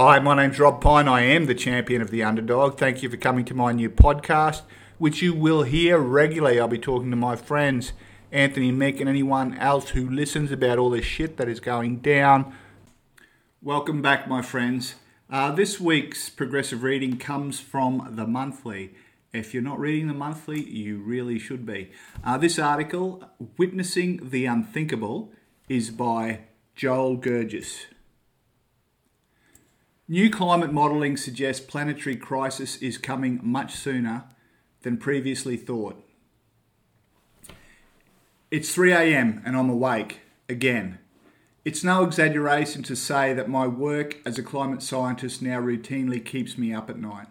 Hi, my name's Rob Pine. I am the champion of the underdog. Thank you for coming to my new podcast, which you will hear regularly. I'll be talking to my friends, Anthony Mick, and anyone else who listens about all this shit that is going down. Welcome back, my friends. Uh, this week's progressive reading comes from the monthly. If you're not reading the monthly, you really should be. Uh, this article, Witnessing the Unthinkable, is by Joel Gergis. New climate modelling suggests planetary crisis is coming much sooner than previously thought. It's 3 a.m. and I'm awake again. It's no exaggeration to say that my work as a climate scientist now routinely keeps me up at night.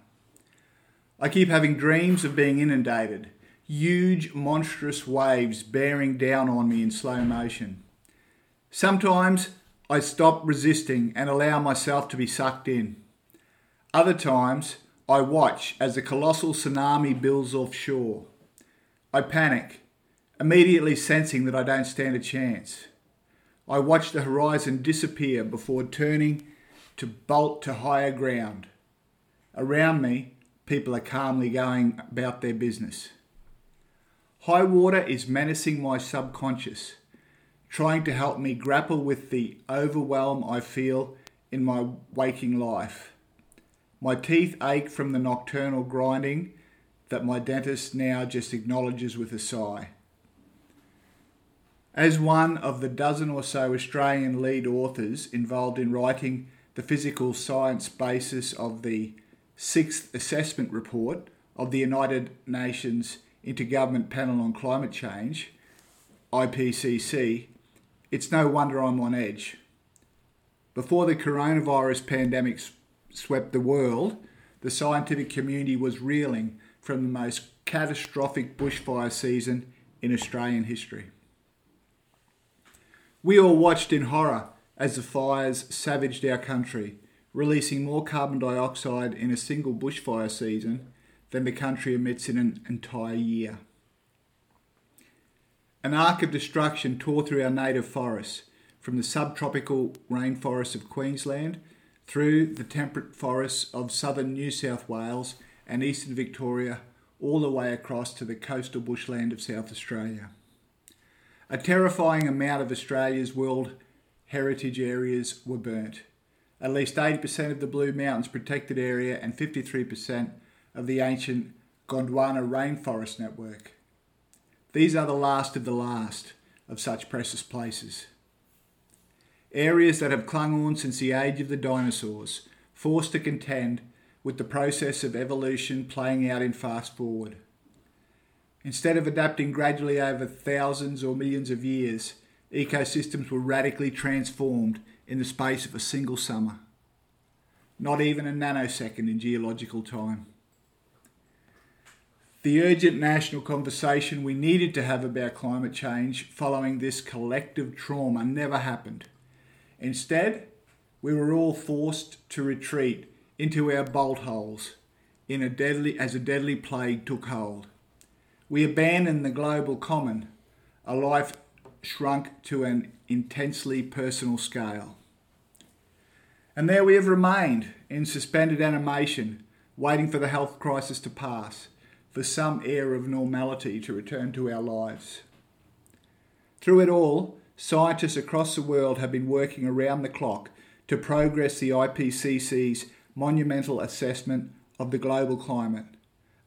I keep having dreams of being inundated, huge, monstrous waves bearing down on me in slow motion. Sometimes I stop resisting and allow myself to be sucked in. Other times, I watch as the colossal tsunami builds offshore. I panic, immediately sensing that I don't stand a chance. I watch the horizon disappear before turning to bolt to higher ground. Around me, people are calmly going about their business. High water is menacing my subconscious trying to help me grapple with the overwhelm I feel in my waking life. My teeth ache from the nocturnal grinding that my dentist now just acknowledges with a sigh. As one of the dozen or so Australian lead authors involved in writing the physical science basis of the sixth assessment report of the United Nations Intergovernment Panel on Climate Change, IPCC, it's no wonder I'm on edge. Before the coronavirus pandemic swept the world, the scientific community was reeling from the most catastrophic bushfire season in Australian history. We all watched in horror as the fires savaged our country, releasing more carbon dioxide in a single bushfire season than the country emits in an entire year. An arc of destruction tore through our native forests, from the subtropical rainforests of Queensland through the temperate forests of southern New South Wales and eastern Victoria, all the way across to the coastal bushland of South Australia. A terrifying amount of Australia's World Heritage areas were burnt. At least 80% of the Blue Mountains protected area and 53% of the ancient Gondwana rainforest network. These are the last of the last of such precious places. Areas that have clung on since the age of the dinosaurs, forced to contend with the process of evolution playing out in fast forward. Instead of adapting gradually over thousands or millions of years, ecosystems were radically transformed in the space of a single summer. Not even a nanosecond in geological time. The urgent national conversation we needed to have about climate change following this collective trauma never happened. Instead, we were all forced to retreat into our bolt holes in a deadly, as a deadly plague took hold. We abandoned the global common, a life shrunk to an intensely personal scale. And there we have remained in suspended animation, waiting for the health crisis to pass for some air of normality to return to our lives. Through it all, scientists across the world have been working around the clock to progress the IPCC's monumental assessment of the global climate,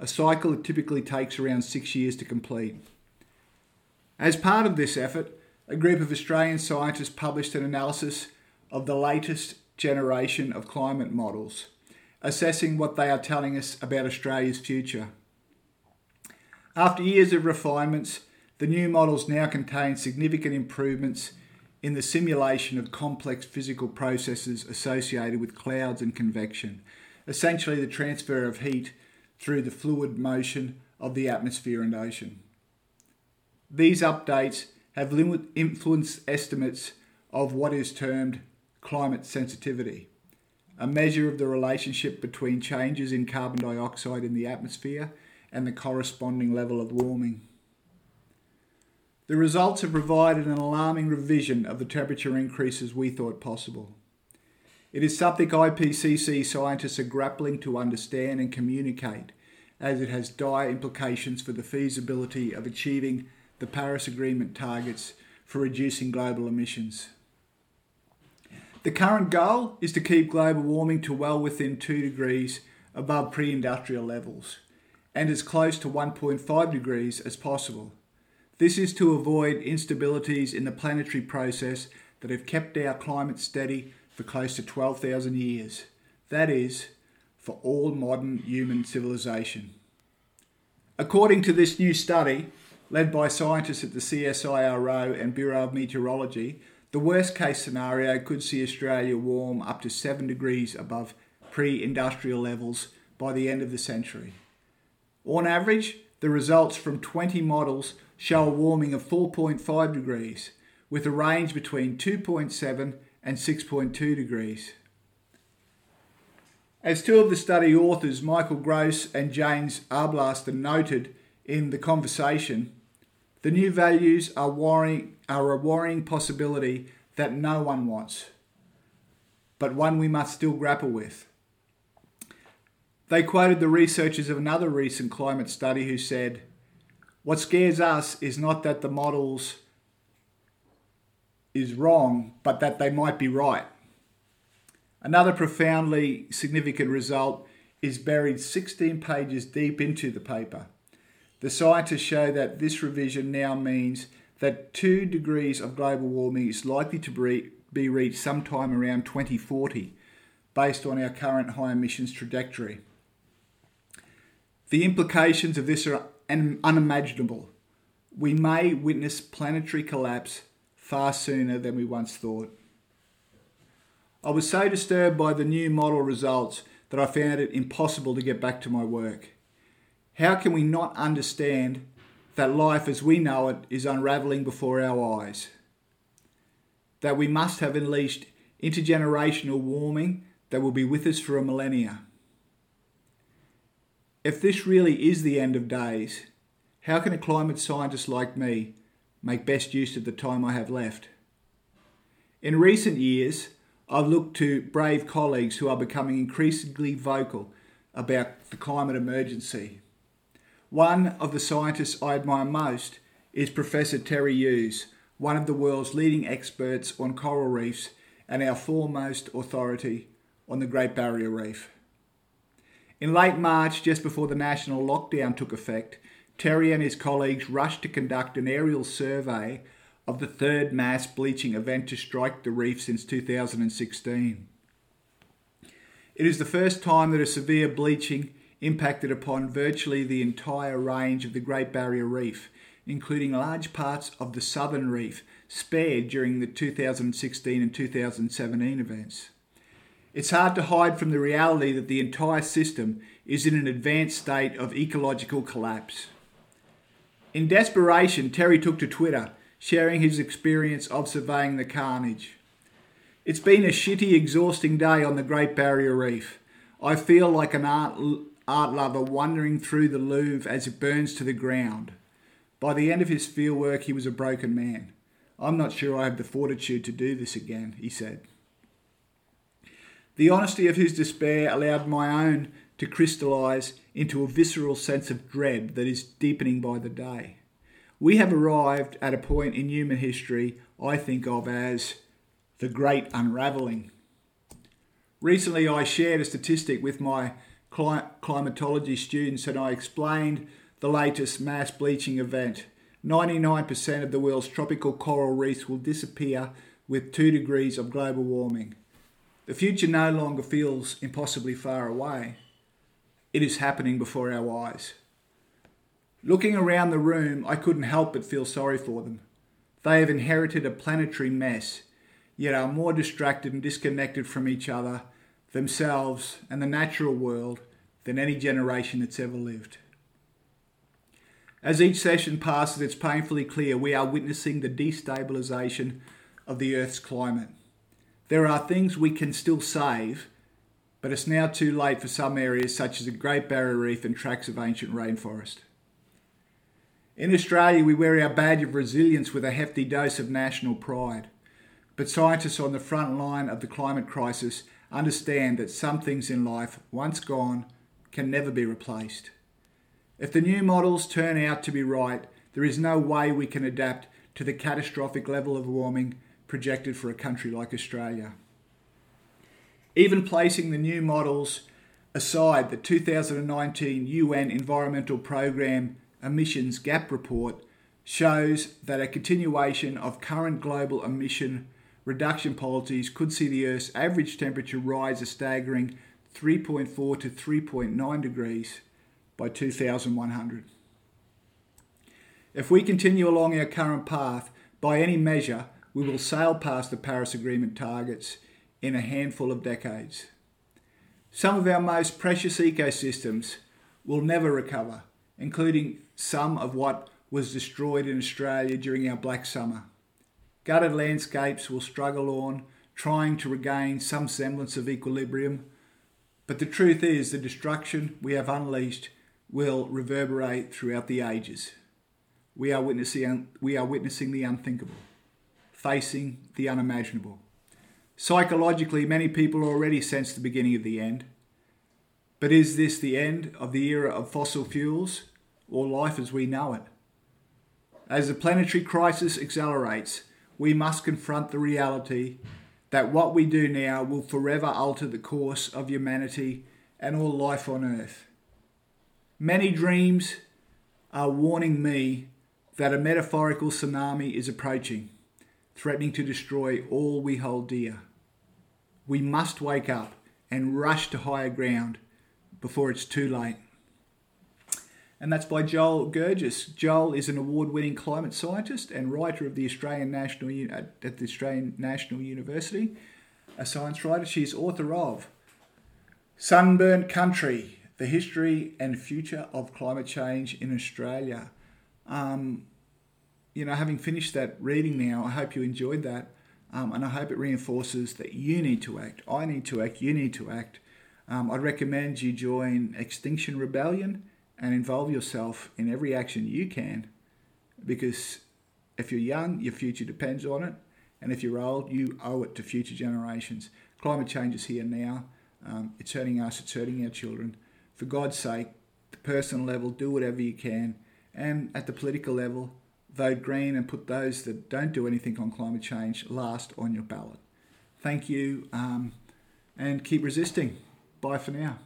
a cycle that typically takes around six years to complete. As part of this effort, a group of Australian scientists published an analysis of the latest generation of climate models, assessing what they are telling us about Australia's future. After years of refinements, the new models now contain significant improvements in the simulation of complex physical processes associated with clouds and convection, essentially the transfer of heat through the fluid motion of the atmosphere and ocean. These updates have influenced estimates of what is termed climate sensitivity, a measure of the relationship between changes in carbon dioxide in the atmosphere and the corresponding level of warming. The results have provided an alarming revision of the temperature increases we thought possible. It is something IPCC scientists are grappling to understand and communicate, as it has dire implications for the feasibility of achieving the Paris Agreement targets for reducing global emissions. The current goal is to keep global warming to well within 2 degrees above pre industrial levels and as close to 1.5 degrees as possible. This is to avoid instabilities in the planetary process that have kept our climate steady for close to 12,000 years. That is, for all modern human civilization. According to this new study, led by scientists at the CSIRO and Bureau of Meteorology, the worst case scenario could see Australia warm up to 7 degrees above pre industrial levels by the end of the century. On average, the results from 20 models show a warming of 4.5 degrees, with a range between 2.7 and 6.2 degrees. As two of the study authors, Michael Grose and James Arblaster, noted in the conversation, the new values are, worrying, are a worrying possibility that no one wants, but one we must still grapple with. They quoted the researchers of another recent climate study who said, what scares us is not that the models is wrong, but that they might be right. Another profoundly significant result is buried 16 pages deep into the paper. The scientists show that this revision now means that 2 degrees of global warming is likely to be reached sometime around 2040, based on our current high emissions trajectory. The implications of this are unimaginable. We may witness planetary collapse far sooner than we once thought. I was so disturbed by the new model results that I found it impossible to get back to my work. How can we not understand that life as we know it is unravelling before our eyes? That we must have unleashed intergenerational warming that will be with us for a millennia. If this really is the end of days, how can a climate scientist like me make best use of the time I have left? In recent years, I've looked to brave colleagues who are becoming increasingly vocal about the climate emergency. One of the scientists I admire most is Professor Terry Hughes, one of the world's leading experts on coral reefs and our foremost authority on the Great Barrier Reef. In late March, just before the national lockdown took effect, Terry and his colleagues rushed to conduct an aerial survey of the third mass bleaching event to strike the reef since 2016. It is the first time that a severe bleaching impacted upon virtually the entire range of the Great Barrier Reef, including large parts of the southern reef spared during the 2016 and 2017 events. It's hard to hide from the reality that the entire system is in an advanced state of ecological collapse. In desperation, Terry took to Twitter, sharing his experience of surveying the carnage. It's been a shitty, exhausting day on the Great Barrier Reef. I feel like an art, art lover wandering through the Louvre as it burns to the ground. By the end of his fieldwork, he was a broken man. I'm not sure I have the fortitude to do this again, he said. The honesty of his despair allowed my own to crystallise into a visceral sense of dread that is deepening by the day. We have arrived at a point in human history I think of as the great unravelling. Recently, I shared a statistic with my climatology students and I explained the latest mass bleaching event. 99% of the world's tropical coral reefs will disappear with 2 degrees of global warming. The future no longer feels impossibly far away. It is happening before our eyes. Looking around the room, I couldn't help but feel sorry for them. They have inherited a planetary mess, yet are more distracted and disconnected from each other, themselves, and the natural world than any generation that's ever lived. As each session passes, it's painfully clear we are witnessing the destabilisation of the Earth's climate. There are things we can still save, but it's now too late for some areas such as the Great Barrier Reef and tracts of ancient rainforest. In Australia, we wear our badge of resilience with a hefty dose of national pride. But scientists on the front line of the climate crisis understand that some things in life, once gone, can never be replaced. If the new models turn out to be right, there is no way we can adapt to the catastrophic level of warming projected for a country like Australia. Even placing the new models aside, the 2019 UN Environmental Programme Emissions Gap Report shows that a continuation of current global emission reduction policies could see the Earth's average temperature rise a staggering 3.4 to 3.9 degrees by 2100. If we continue along our current path, by any measure, we will sail past the Paris Agreement targets in a handful of decades. Some of our most precious ecosystems will never recover, including some of what was destroyed in Australia during our Black Summer. Gutted landscapes will struggle on, trying to regain some semblance of equilibrium. But the truth is, the destruction we have unleashed will reverberate throughout the ages. We are witnessing, we are witnessing the unthinkable, facing the unimaginable. Psychologically, many people already sense the beginning of the end. But is this the end of the era of fossil fuels or life as we know it? As the planetary crisis accelerates, we must confront the reality that what we do now will forever alter the course of humanity and all life on earth. Many dreams are warning me that a metaphorical tsunami is approaching, threatening to destroy all we hold dear. We must wake up and rush to higher ground before it's too late. And that's by Joel Gergis. Joel is an award-winning climate scientist and writer of the Australian National at the Australian National University, a science writer. She's author of Sunburnt Country: the history and future of climate change in Australia. Um, you know, having finished that reading now, I hope you enjoyed that. Um, and I hope it reinforces that you need to act. I need to act. You need to act. Um, I'd recommend you join Extinction Rebellion and involve yourself in every action you can because if you're young, your future depends on it. And if you're old, you owe it to future generations. Climate change is here now. Um, it's hurting us, it's hurting our children for God's sake, the personal level, do whatever you can. And at the political level, vote green and put those that don't do anything on climate change last on your ballot. Thank you um, and keep resisting. Bye for now.